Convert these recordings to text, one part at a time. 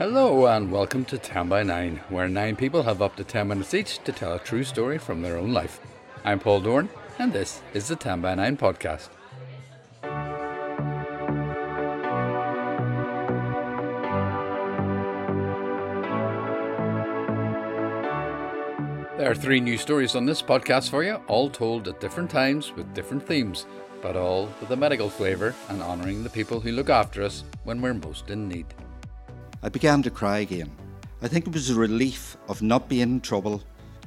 Hello and welcome to 10 by 9, where nine people have up to 10 minutes each to tell a true story from their own life. I'm Paul Doran, and this is the 10 by 9 podcast. There are three new stories on this podcast for you, all told at different times with different themes, but all with a medical flavour and honouring the people who look after us when we're most in need. I began to cry again. I think it was the relief of not being in trouble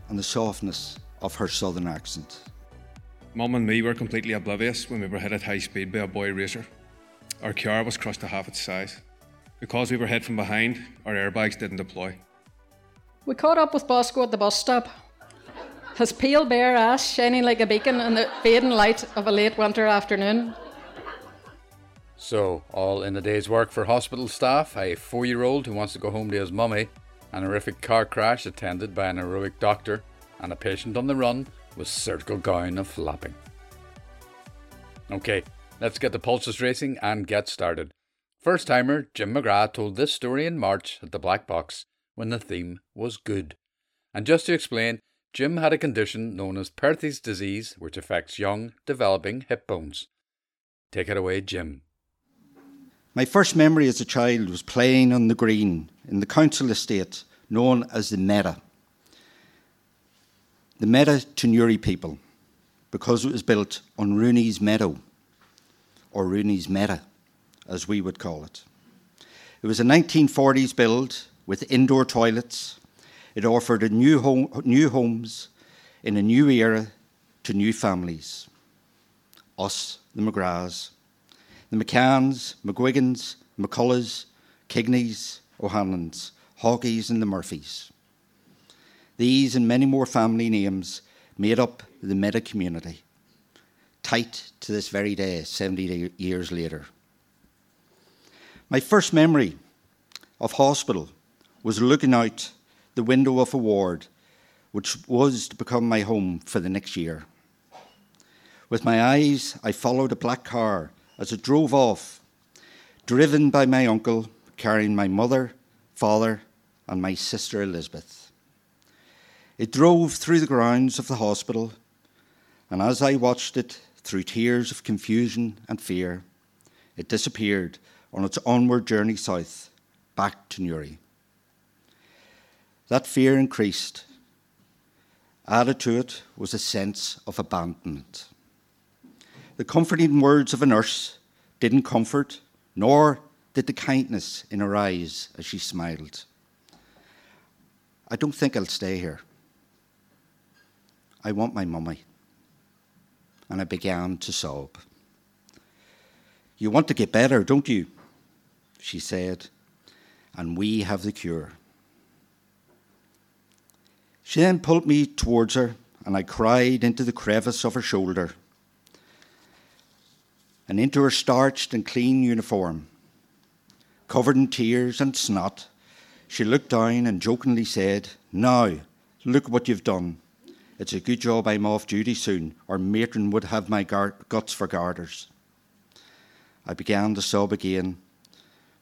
and the softness of her southern accent. Mum and me were completely oblivious when we were hit at high speed by a boy racer. Our car was crushed to half its size. Because we were hit from behind, our airbags didn't deploy. We caught up with Bosco at the bus stop. His pale bare ass shining like a beacon in the fading light of a late winter afternoon. So, all in a day's work for hospital staff, a four year old who wants to go home to his mummy, an horrific car crash attended by an heroic doctor, and a patient on the run with surgical gown of flapping. Okay, let's get the pulses racing and get started. First timer Jim McGrath told this story in March at the Black Box when the theme was good. And just to explain, Jim had a condition known as Perthes disease, which affects young, developing hip bones. Take it away, Jim. My first memory as a child was playing on the green in the council estate known as the Meadow. The Meadow to Newry people, because it was built on Rooney's Meadow, or Rooney's Meadow, as we would call it. It was a 1940s build with indoor toilets, it offered new, home, new homes in a new era to new families. Us, the McGraths, the McCanns, McGuigans, McCulloghs, Kigneys, O'Hanlons, Hawkeys, and the Murphys. These and many more family names made up the Meadow community, tight to this very day, 70 years later. My first memory of hospital was looking out the window of a ward, which was to become my home for the next year. With my eyes, I followed a black car as it drove off, driven by my uncle carrying my mother, father, and my sister Elizabeth. It drove through the grounds of the hospital, and as I watched it through tears of confusion and fear, it disappeared on its onward journey south, back to Newry. That fear increased. Added to it was a sense of abandonment. The comforting words of a nurse didn't comfort, nor did the kindness in her eyes as she smiled. I don't think I'll stay here. I want my mummy. And I began to sob. You want to get better, don't you? She said, and we have the cure. She then pulled me towards her, and I cried into the crevice of her shoulder and into her starched and clean uniform. Covered in tears and snot, she looked down and jokingly said, Now, look what you've done. It's a good job I'm off duty soon, or matron would have my gar- guts for garters. I began to sob again,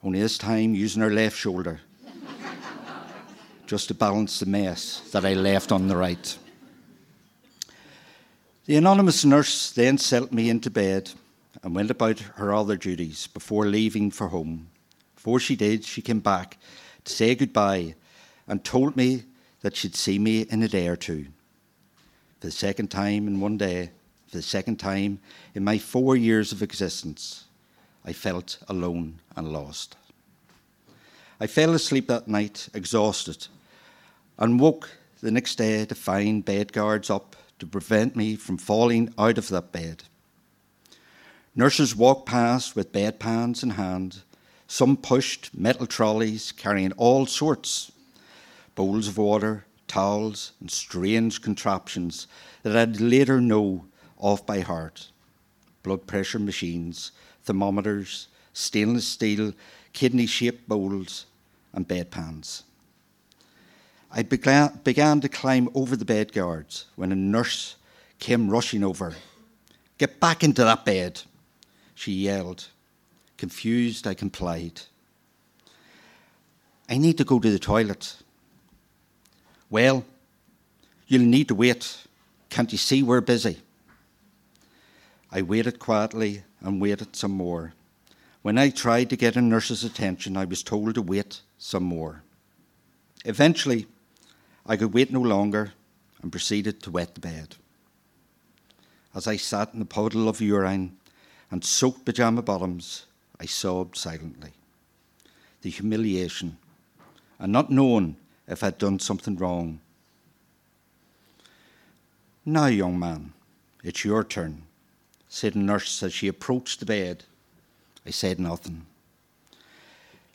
only this time using her left shoulder just to balance the mess that I left on the right. The anonymous nurse then settled me into bed and went about her other duties before leaving for home. Before she did, she came back to say goodbye and told me that she'd see me in a day or two. For the second time in one day, for the second time in my four years of existence, I felt alone and lost. I fell asleep that night, exhausted, and woke the next day to find bed guards up to prevent me from falling out of that bed. Nurses walked past with bedpans in hand. Some pushed metal trolleys carrying all sorts bowls of water, towels, and strange contraptions that I'd later know off by heart blood pressure machines, thermometers, stainless steel, kidney shaped bowls, and bedpans. I began, began to climb over the bed guards when a nurse came rushing over. Get back into that bed, she yelled. Confused, I complied. I need to go to the toilet. Well, you'll need to wait. Can't you see we're busy? I waited quietly and waited some more. When I tried to get a nurse's attention, I was told to wait some more. Eventually, I could wait no longer and proceeded to wet the bed. As I sat in the puddle of urine and soaked pyjama bottoms, I sobbed silently. The humiliation and not knowing if I'd done something wrong. Now, young man, it's your turn, said the nurse as she approached the bed. I said nothing.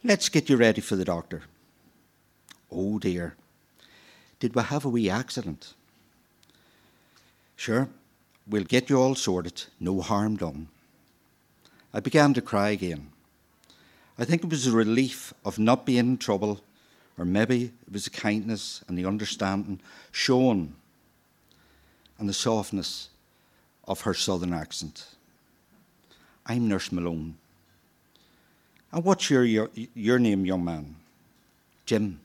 Let's get you ready for the doctor. Oh dear, did we have a wee accident? Sure, we'll get you all sorted, no harm done. I began to cry again. I think it was a relief of not being in trouble, or maybe it was the kindness and the understanding shown and the softness of her southern accent. I'm Nurse Malone. And what's your, your, your name, young man? Jim.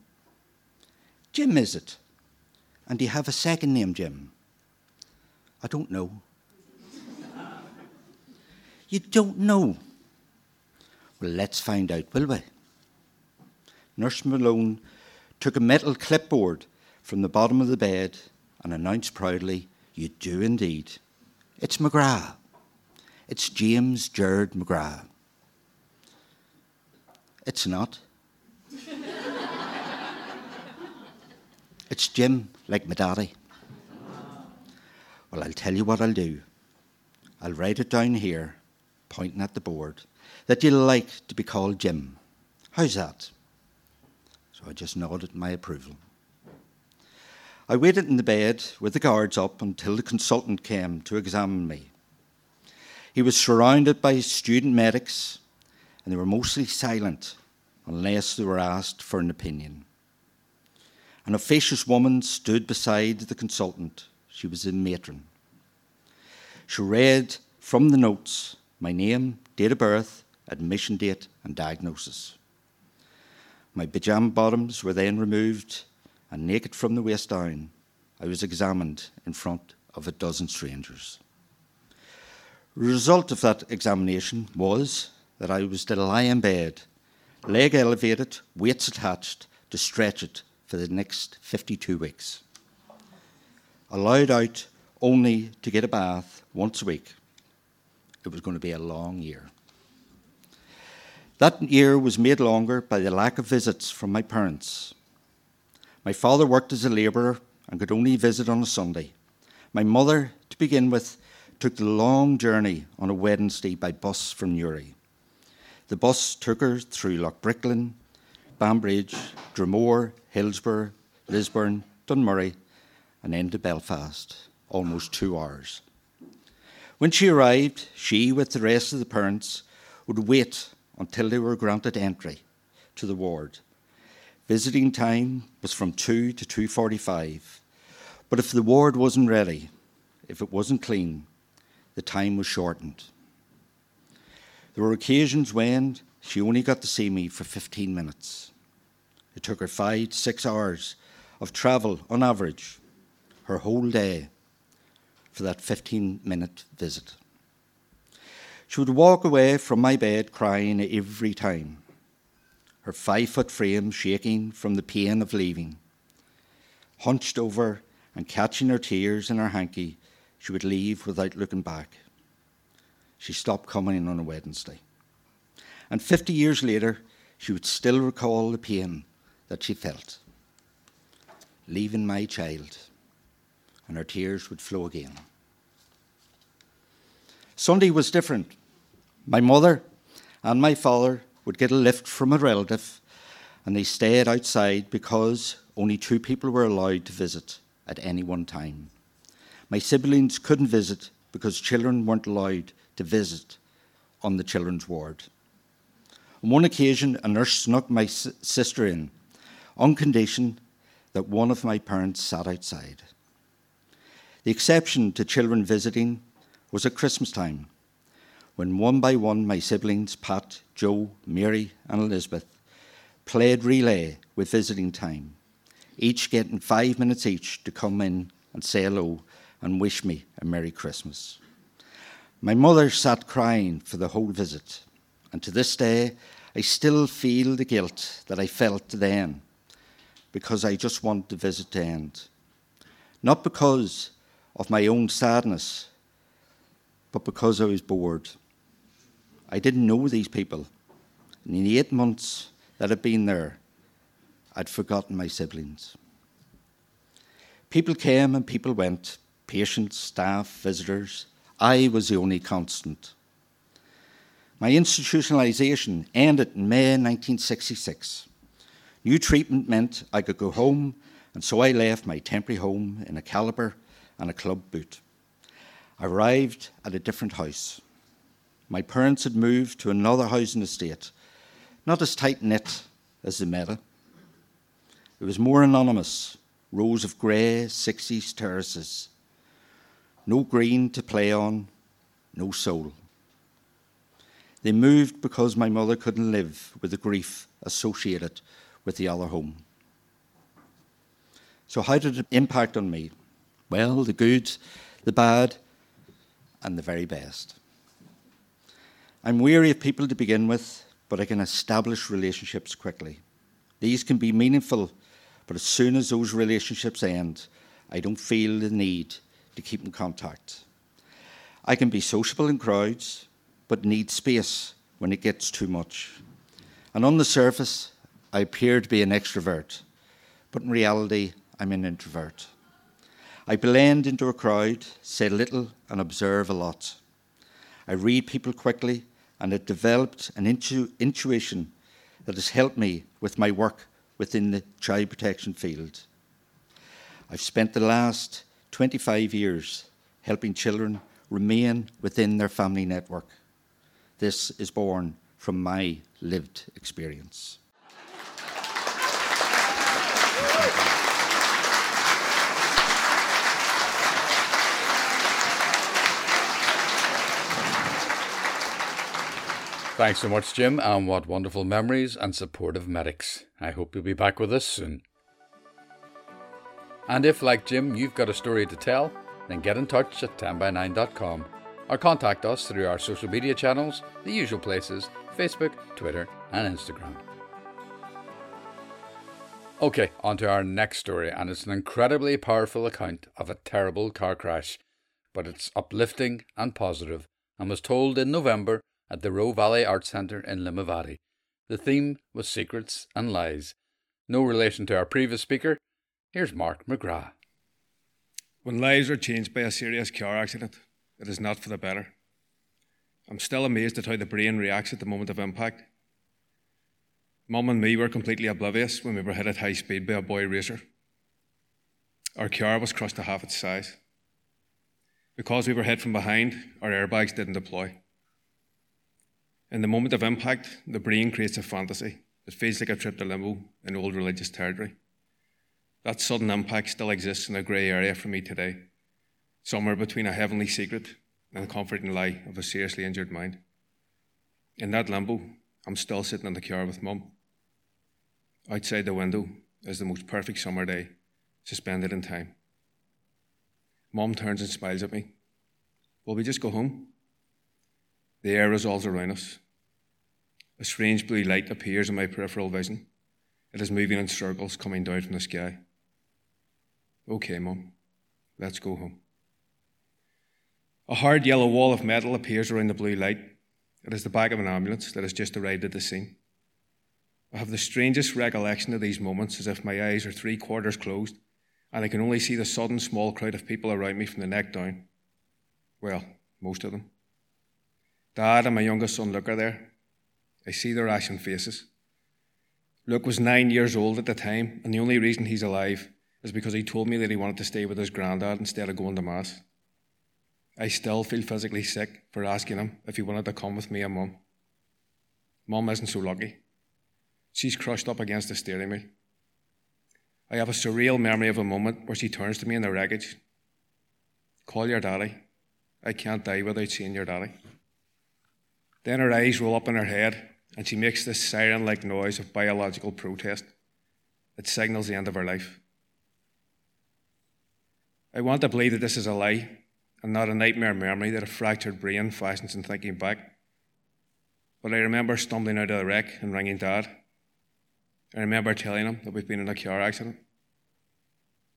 Jim, is it? And do you have a second name, Jim? I don't know. You don't know? Well, let's find out, will we? Nurse Malone took a metal clipboard from the bottom of the bed and announced proudly, You do indeed. It's McGrath. It's James Gerard McGrath. It's not. it's Jim, like my daddy. Well, I'll tell you what I'll do. I'll write it down here, pointing at the board, that you'll like to be called Jim. How's that? So I just nodded my approval. I waited in the bed with the guards up until the consultant came to examine me. He was surrounded by student medics, and they were mostly silent unless they were asked for an opinion. An officious woman stood beside the consultant. She was a matron. She read from the notes my name, date of birth, admission date, and diagnosis. My pyjama bottoms were then removed, and naked from the waist down, I was examined in front of a dozen strangers. The result of that examination was that I was to lie in bed, leg elevated, weights attached, to stretch it for the next 52 weeks. Allowed out only to get a bath once a week. It was going to be a long year. That year was made longer by the lack of visits from my parents. My father worked as a labourer and could only visit on a Sunday. My mother, to begin with, took the long journey on a Wednesday by bus from Newry. The bus took her through Loughbrickland, Banbridge, Dromore, Hillsborough, Lisburn, Dunmurry, and into Belfast, almost two hours. When she arrived, she, with the rest of the parents, would wait until they were granted entry to the ward. Visiting time was from 2 to 2:45. But if the ward wasn't ready, if it wasn't clean, the time was shortened. There were occasions when she only got to see me for 15 minutes. It took her 5 to 6 hours of travel on average, her whole day for that 15 minute visit. She would walk away from my bed crying every time, her five foot frame shaking from the pain of leaving. Hunched over and catching her tears in her hanky, she would leave without looking back. She stopped coming on a Wednesday. And 50 years later, she would still recall the pain that she felt. Leaving my child, and her tears would flow again. Sunday was different. My mother and my father would get a lift from a relative, and they stayed outside because only two people were allowed to visit at any one time. My siblings couldn't visit because children weren't allowed to visit on the children's ward. On one occasion, a nurse snuck my sister in on condition that one of my parents sat outside. The exception to children visiting was at Christmas time when one by one my siblings, Pat, Joe, Mary, and Elizabeth, played relay with visiting time, each getting five minutes each to come in and say hello and wish me a Merry Christmas. My mother sat crying for the whole visit, and to this day, I still feel the guilt that I felt then because I just want the visit to end. Not because of my own sadness, but because I was bored. I didn't know these people. And in the eight months that I'd been there, I'd forgotten my siblings. People came and people went patients, staff, visitors. I was the only constant. My institutionalisation ended in May 1966. New treatment meant I could go home, and so I left my temporary home in a calliper and a club boot. I arrived at a different house. My parents had moved to another housing estate, not as tight knit as the Meadow. It was more anonymous, rows of grey 60s terraces. No green to play on, no soul. They moved because my mother couldn't live with the grief associated with the other home. So, how did it impact on me? Well, the good, the bad, and the very best. I'm weary of people to begin with, but I can establish relationships quickly. These can be meaningful, but as soon as those relationships end, I don't feel the need to keep in contact. I can be sociable in crowds, but need space when it gets too much. And on the surface, I appear to be an extrovert, but in reality, I'm an introvert. I blend into a crowd, say little, and observe a lot. I read people quickly, and it developed an intu- intuition that has helped me with my work within the child protection field. I've spent the last 25 years helping children remain within their family network. This is born from my lived experience. Thanks so much, Jim, and what wonderful memories and supportive medics. I hope you'll be back with us soon. And if, like Jim, you've got a story to tell, then get in touch at 10by9.com or contact us through our social media channels, the usual places Facebook, Twitter, and Instagram. Okay, on to our next story, and it's an incredibly powerful account of a terrible car crash, but it's uplifting and positive and was told in November at the Roe Valley Arts Centre in Limavady. The theme was secrets and lies. No relation to our previous speaker. Here's Mark McGrath. When lives are changed by a serious car accident, it is not for the better. I'm still amazed at how the brain reacts at the moment of impact. Mum and me were completely oblivious when we were hit at high speed by a boy racer. Our car was crushed to half its size. Because we were hit from behind, our airbags didn't deploy. In the moment of impact, the brain creates a fantasy that feels like a trip to limbo in old religious territory. That sudden impact still exists in a grey area for me today somewhere between a heavenly secret and the comforting lie of a seriously injured mind. In that limbo, I'm still sitting in the car with Mum. Outside the window is the most perfect summer day, suspended in time. Mum turns and smiles at me. Will we just go home? The air resolves around us. A strange blue light appears in my peripheral vision. It is moving in circles coming down from the sky. Okay, Mum, let's go home. A hard yellow wall of metal appears around the blue light. It is the back of an ambulance that has just arrived at the scene. I have the strangest recollection of these moments as if my eyes are three quarters closed and I can only see the sudden small crowd of people around me from the neck down. Well, most of them. Dad and my youngest son Luke are there. I see their ashen faces. Luke was nine years old at the time, and the only reason he's alive is because he told me that he wanted to stay with his granddad instead of going to Mass. I still feel physically sick for asking him if he wanted to come with me and Mum. Mum isn't so lucky. She's crushed up against the steering wheel. I have a surreal memory of a moment where she turns to me in the wreckage. Call your daddy. I can't die without seeing your daddy. Then her eyes roll up in her head, and she makes this siren like noise of biological protest. It signals the end of her life. I want to believe that this is a lie and not a nightmare memory that a fractured brain fashions in thinking back. But I remember stumbling out of the wreck and ringing Dad. I remember telling him that we've been in a car accident.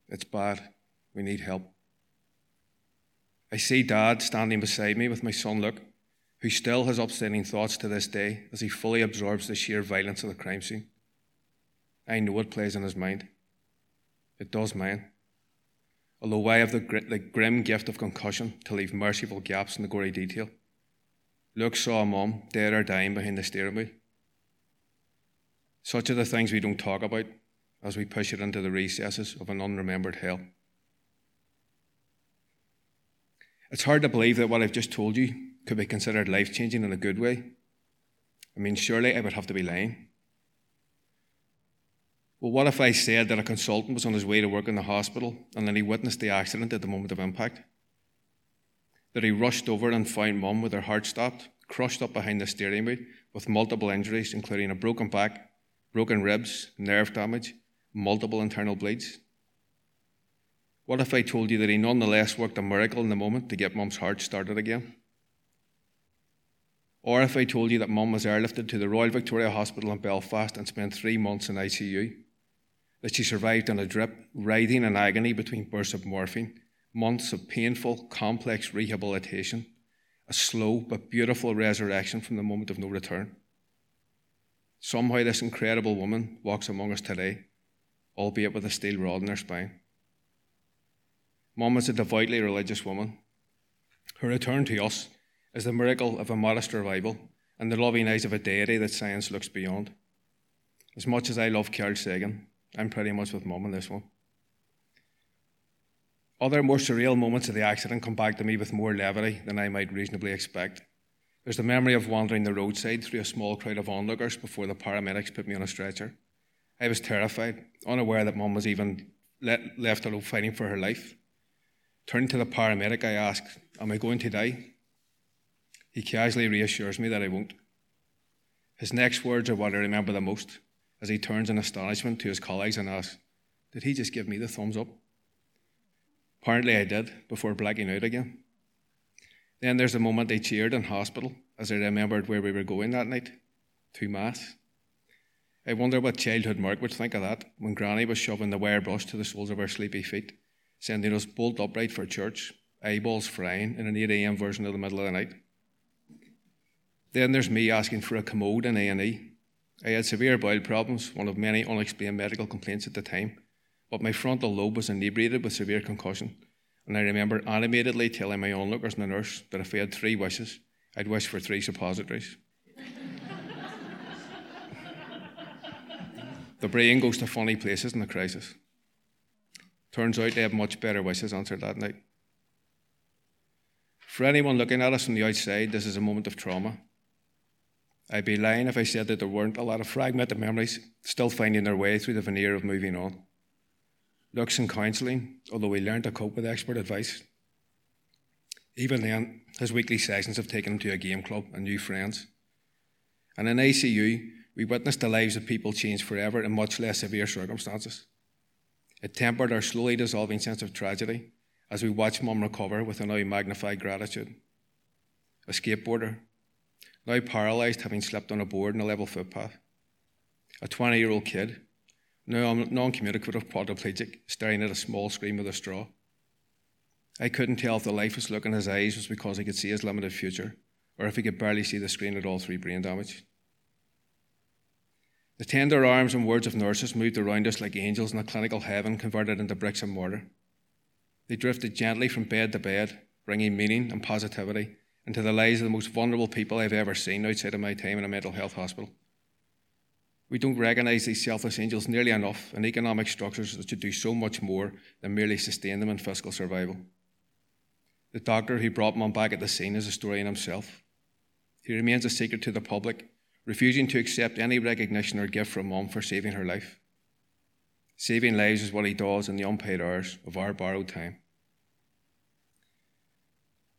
It's bad. We need help. I see Dad standing beside me with my son Luke, who still has upstanding thoughts to this day as he fully absorbs the sheer violence of the crime scene. I know it plays in his mind. It does mine. Although I have the, gr- the grim gift of concussion to leave merciful gaps in the gory detail. Luke saw a mum dead or dying behind the steering wheel. Such are the things we don't talk about as we push it into the recesses of an unremembered hell. It's hard to believe that what I've just told you could be considered life changing in a good way. I mean, surely I would have to be lying. Well, what if I said that a consultant was on his way to work in the hospital and then he witnessed the accident at the moment of impact? That he rushed over and found mum with her heart stopped, crushed up behind the steering wheel with multiple injuries, including a broken back, broken ribs, nerve damage, multiple internal bleeds? What if I told you that he nonetheless worked a miracle in the moment to get mum's heart started again? Or if I told you that mum was airlifted to the Royal Victoria Hospital in Belfast and spent three months in ICU, that she survived on a drip, writhing in agony between bursts of morphine, months of painful, complex rehabilitation, a slow but beautiful resurrection from the moment of no return. Somehow, this incredible woman walks among us today, albeit with a steel rod in her spine. Mum is a devoutly religious woman. Her return to us is the miracle of a modest revival and the loving eyes of a deity that science looks beyond. As much as I love Carl Sagan, I'm pretty much with Mum on this one. Other more surreal moments of the accident come back to me with more levity than I might reasonably expect. There's the memory of wandering the roadside through a small crowd of onlookers before the paramedics put me on a stretcher. I was terrified, unaware that Mum was even let, left alone fighting for her life. Turning to the paramedic, I asked, Am I going to die? He casually reassures me that I won't. His next words are what I remember the most as he turns in astonishment to his colleagues and asks, Did he just give me the thumbs up? Apparently I did, before blacking out again. Then there's the moment they cheered in hospital as I remembered where we were going that night to Mass. I wonder what childhood Mark would think of that when Granny was shoving the wire brush to the soles of our sleepy feet sending us bolt upright for church, eyeballs frying in an 8 a.m. version of the middle of the night. Then there's me asking for a commode in A&E. I had severe bowel problems, one of many unexplained medical complaints at the time, but my frontal lobe was inebriated with severe concussion, and I remember animatedly telling my onlookers and the nurse that if I had three wishes, I'd wish for three suppositories. the brain goes to funny places in a crisis. Turns out they have much better wishes answered that night. For anyone looking at us from the outside, this is a moment of trauma. I'd be lying if I said that there weren't a lot of fragmented memories still finding their way through the veneer of moving on. Luke's and counselling, although we learned to cope with expert advice. Even then, his weekly sessions have taken him to a game club and new friends. And in ICU, we witnessed the lives of people change forever in much less severe circumstances. It tempered our slowly dissolving sense of tragedy as we watched Mum recover with a now magnified gratitude. A skateboarder, now paralysed having slept on a board in a level footpath. A 20 year old kid, now non communicative quadriplegic, staring at a small screen with a straw. I couldn't tell if the lifeless look in his eyes was because he could see his limited future, or if he could barely see the screen at all through brain damage. The tender arms and words of nurses moved around us like angels in a clinical heaven converted into bricks and mortar. They drifted gently from bed to bed, bringing meaning and positivity into the lives of the most vulnerable people I've ever seen outside of my time in a mental health hospital. We don't recognise these selfless angels nearly enough in economic structures that should do so much more than merely sustain them in fiscal survival. The doctor who brought Mum back at the scene is a story in himself. He remains a secret to the public refusing to accept any recognition or gift from mum for saving her life. Saving lives is what he does in the unpaid hours of our borrowed time.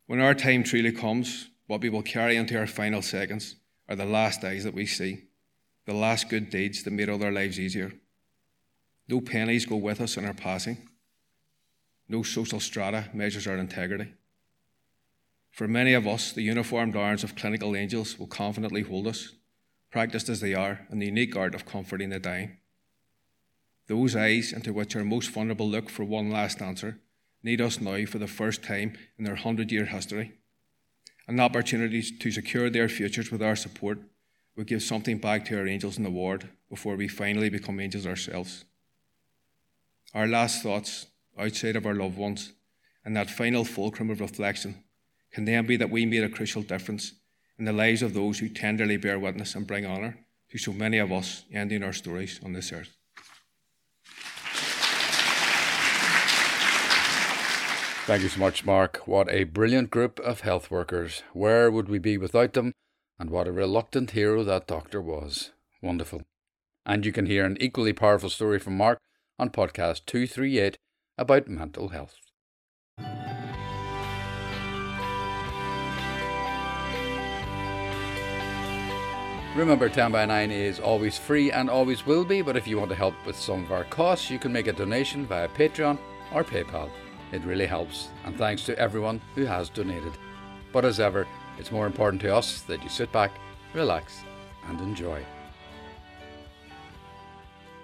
When our time truly comes, what we will carry into our final seconds are the last eyes that we see, the last good deeds that made other lives easier. No pennies go with us in our passing. No social strata measures our integrity. For many of us, the uniformed arms of clinical angels will confidently hold us, practiced as they are in the unique art of comforting the dying. Those eyes into which our most vulnerable look for one last answer need us now for the first time in their hundred year history. An opportunity to secure their futures with our support would give something back to our angels in the ward before we finally become angels ourselves. Our last thoughts outside of our loved ones and that final fulcrum of reflection can then be that we made a crucial difference in the lives of those who tenderly bear witness and bring honour to so many of us ending our stories on this earth. Thank you so much, Mark. What a brilliant group of health workers. Where would we be without them? And what a reluctant hero that doctor was. Wonderful. And you can hear an equally powerful story from Mark on podcast 238 about mental health. Remember, 10 by 9 is always free and always will be, but if you want to help with some of our costs, you can make a donation via Patreon or PayPal. It really helps, and thanks to everyone who has donated. But as ever, it's more important to us that you sit back, relax, and enjoy.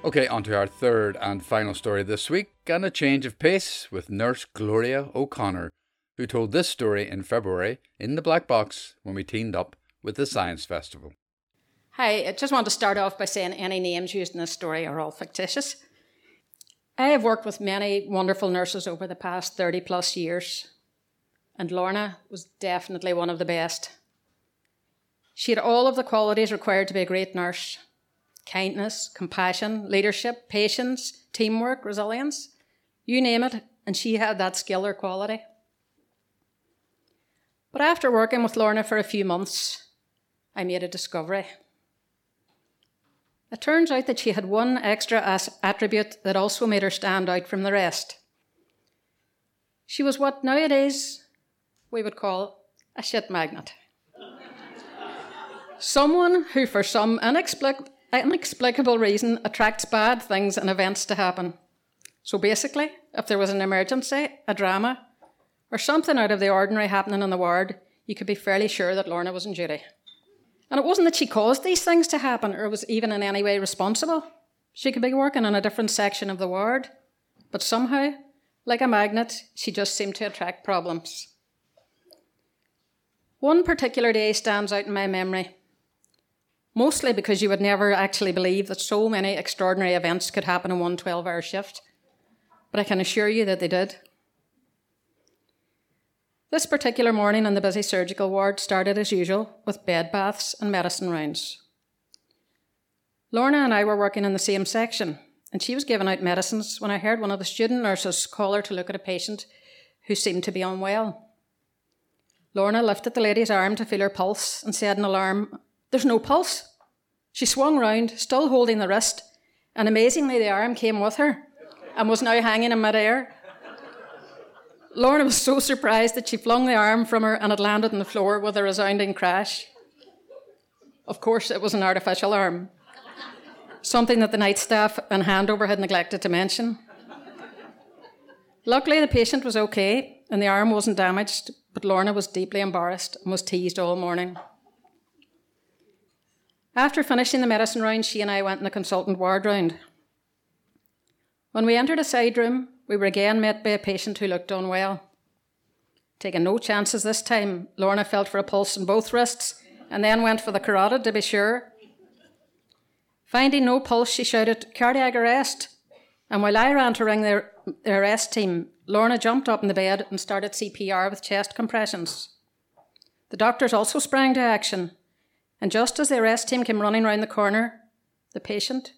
Okay, on to our third and final story this week, and a change of pace with nurse Gloria O'Connor, who told this story in February in the Black Box when we teamed up with the Science Festival. Hi, I just want to start off by saying any names used in this story are all fictitious. I have worked with many wonderful nurses over the past 30 plus years, and Lorna was definitely one of the best. She had all of the qualities required to be a great nurse kindness, compassion, leadership, patience, teamwork, resilience you name it, and she had that skill or quality. But after working with Lorna for a few months, I made a discovery. It turns out that she had one extra attribute that also made her stand out from the rest. She was what nowadays we would call a shit magnet. Someone who, for some inexplic- inexplicable reason, attracts bad things and events to happen. So basically, if there was an emergency, a drama, or something out of the ordinary happening in the ward, you could be fairly sure that Lorna was in duty. And it wasn't that she caused these things to happen or was even in any way responsible. She could be working in a different section of the ward, but somehow, like a magnet, she just seemed to attract problems. One particular day stands out in my memory, mostly because you would never actually believe that so many extraordinary events could happen in one 12 hour shift. But I can assure you that they did. This particular morning in the busy surgical ward started as usual with bed baths and medicine rounds. Lorna and I were working in the same section, and she was giving out medicines when I heard one of the student nurses call her to look at a patient who seemed to be unwell. Lorna lifted the lady's arm to feel her pulse and said in alarm, There's no pulse. She swung round, still holding the wrist, and amazingly the arm came with her and was now hanging in midair. Lorna was so surprised that she flung the arm from her and it landed on the floor with a resounding crash. Of course, it was an artificial arm, something that the night staff and handover had neglected to mention. Luckily, the patient was okay and the arm wasn't damaged, but Lorna was deeply embarrassed and was teased all morning. After finishing the medicine round, she and I went in the consultant ward round. When we entered a side room, we were again met by a patient who looked unwell. Taking no chances this time, Lorna felt for a pulse in both wrists and then went for the carotid to be sure. Finding no pulse, she shouted, Cardiac arrest! And while I ran to ring the, the arrest team, Lorna jumped up in the bed and started CPR with chest compressions. The doctors also sprang to action, and just as the arrest team came running round the corner, the patient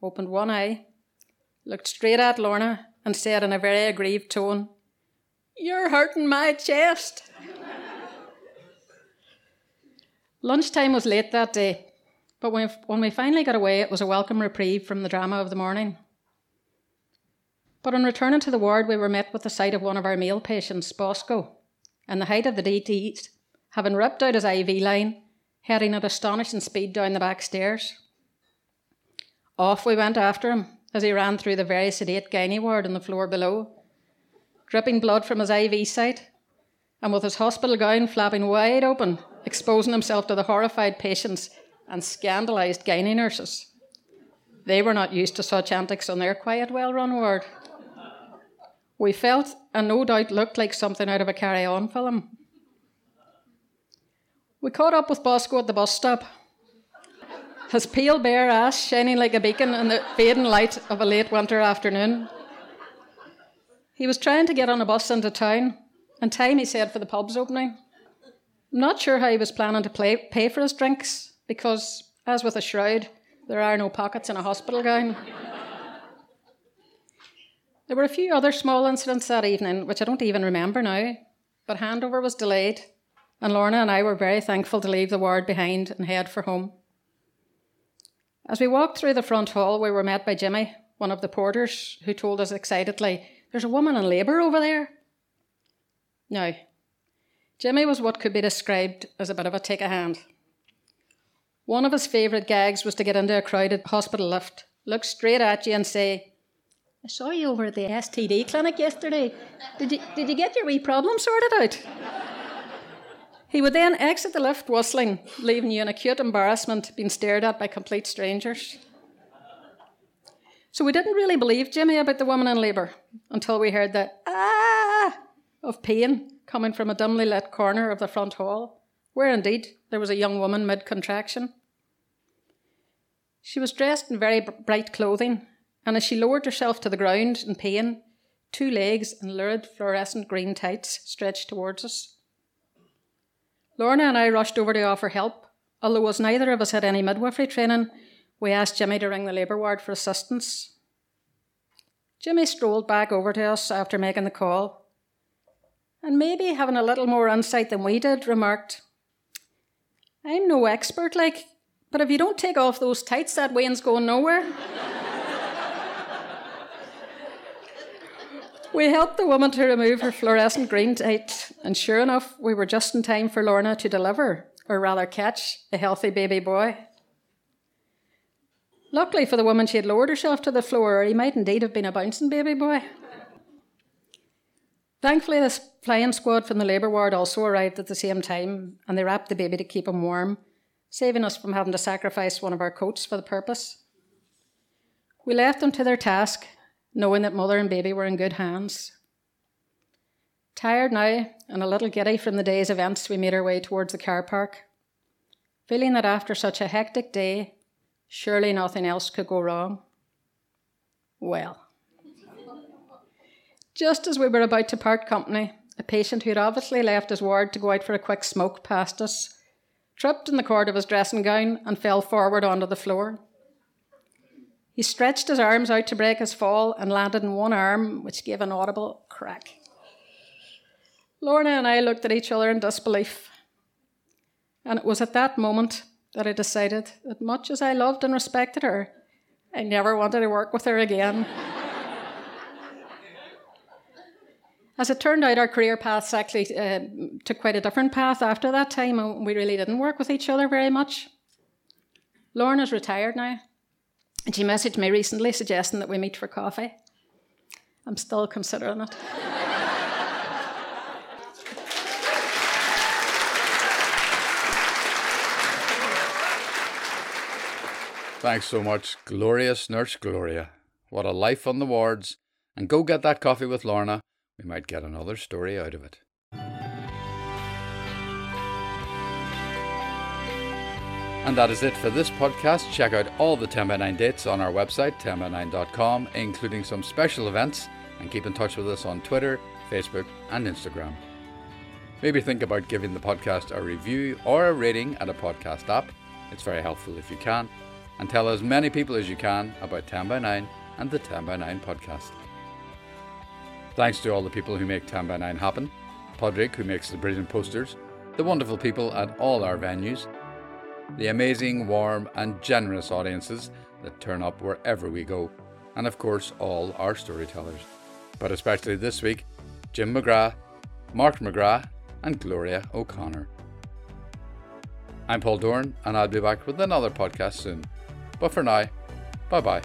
opened one eye, looked straight at Lorna, and said in a very aggrieved tone, You're hurting my chest. Lunchtime was late that day, but when, we finally got away, it was a welcome reprieve from the drama of the morning. But on returning to the ward, we were met with the sight of one of our male patients, Bosco, and the height of the DTs, having ripped out his IV line, heading at astonishing speed down the back stairs. Off we went after him as he ran through the very sedate gynae ward on the floor below, dripping blood from his IV site, and with his hospital gown flapping wide open, exposing himself to the horrified patients and scandalised gynae nurses. They were not used to such antics on their quiet, well run ward. We felt, and no doubt looked like something out of a carry on film. We caught up with Bosco at the bus stop. His pale bare ass shining like a beacon in the fading light of a late winter afternoon. He was trying to get on a bus into town, and time he said for the pub's opening. I'm not sure how he was planning to play, pay for his drinks, because, as with a shroud, there are no pockets in a hospital gown. there were a few other small incidents that evening, which I don't even remember now, but handover was delayed, and Lorna and I were very thankful to leave the ward behind and head for home. As we walked through the front hall, we were met by Jimmy, one of the porters, who told us excitedly, There's a woman in labour over there. Now, Jimmy was what could be described as a bit of a take a hand. One of his favourite gags was to get into a crowded hospital lift, look straight at you, and say, I saw you over at the STD clinic yesterday. Did you, did you get your wee problem sorted out? He would then exit the lift whistling, leaving you in acute embarrassment, being stared at by complete strangers. So we didn't really believe Jimmy about the woman in labour until we heard the ah of pain coming from a dimly lit corner of the front hall, where indeed there was a young woman mid contraction. She was dressed in very bright clothing, and as she lowered herself to the ground in pain, two legs in lurid fluorescent green tights stretched towards us. Lorna and I rushed over to offer help. Although as neither of us had any midwifery training, we asked Jimmy to ring the labour ward for assistance. Jimmy strolled back over to us after making the call, and maybe having a little more insight than we did, remarked, I'm no expert, like, but if you don't take off those tights, that wean's going nowhere. We helped the woman to remove her fluorescent green tight, and sure enough, we were just in time for Lorna to deliver, or rather catch, a healthy baby boy. Luckily for the woman, she had lowered herself to the floor, or he might indeed have been a bouncing baby boy. Thankfully, the flying squad from the labour ward also arrived at the same time, and they wrapped the baby to keep him warm, saving us from having to sacrifice one of our coats for the purpose. We left them to their task, knowing that mother and baby were in good hands. Tired now and a little giddy from the day's events, we made our way towards the car park, feeling that after such a hectic day, surely nothing else could go wrong. Well, just as we were about to part company, a patient who had obviously left his ward to go out for a quick smoke passed us, tripped in the cord of his dressing gown, and fell forward onto the floor. He stretched his arms out to break his fall and landed in one arm, which gave an audible crack. Lorna and I looked at each other in disbelief. And it was at that moment that I decided that much as I loved and respected her, I never wanted to work with her again. As it turned out, our career paths actually uh, took quite a different path after that time, and we really didn't work with each other very much. Lorna's retired now. And she messaged me recently suggesting that we meet for coffee. I'm still considering it. Thanks so much, glorious Nurse Gloria. What a life on the wards. And go get that coffee with Lorna. We might get another story out of it. And that is it for this podcast. Check out all the 10 by 9 dates on our website, 10by9.com, including some special events, and keep in touch with us on Twitter, Facebook, and Instagram. Maybe think about giving the podcast a review or a rating at a podcast app. It's very helpful if you can. And tell as many people as you can about 10 by 9 and the 10 by 9 podcast. Thanks to all the people who make 10 by 9 happen, Pádraig, who makes the brilliant posters, the wonderful people at all our venues, the amazing, warm, and generous audiences that turn up wherever we go, and of course, all our storytellers. But especially this week, Jim McGrath, Mark McGrath, and Gloria O'Connor. I'm Paul Doran, and I'll be back with another podcast soon. But for now, bye bye.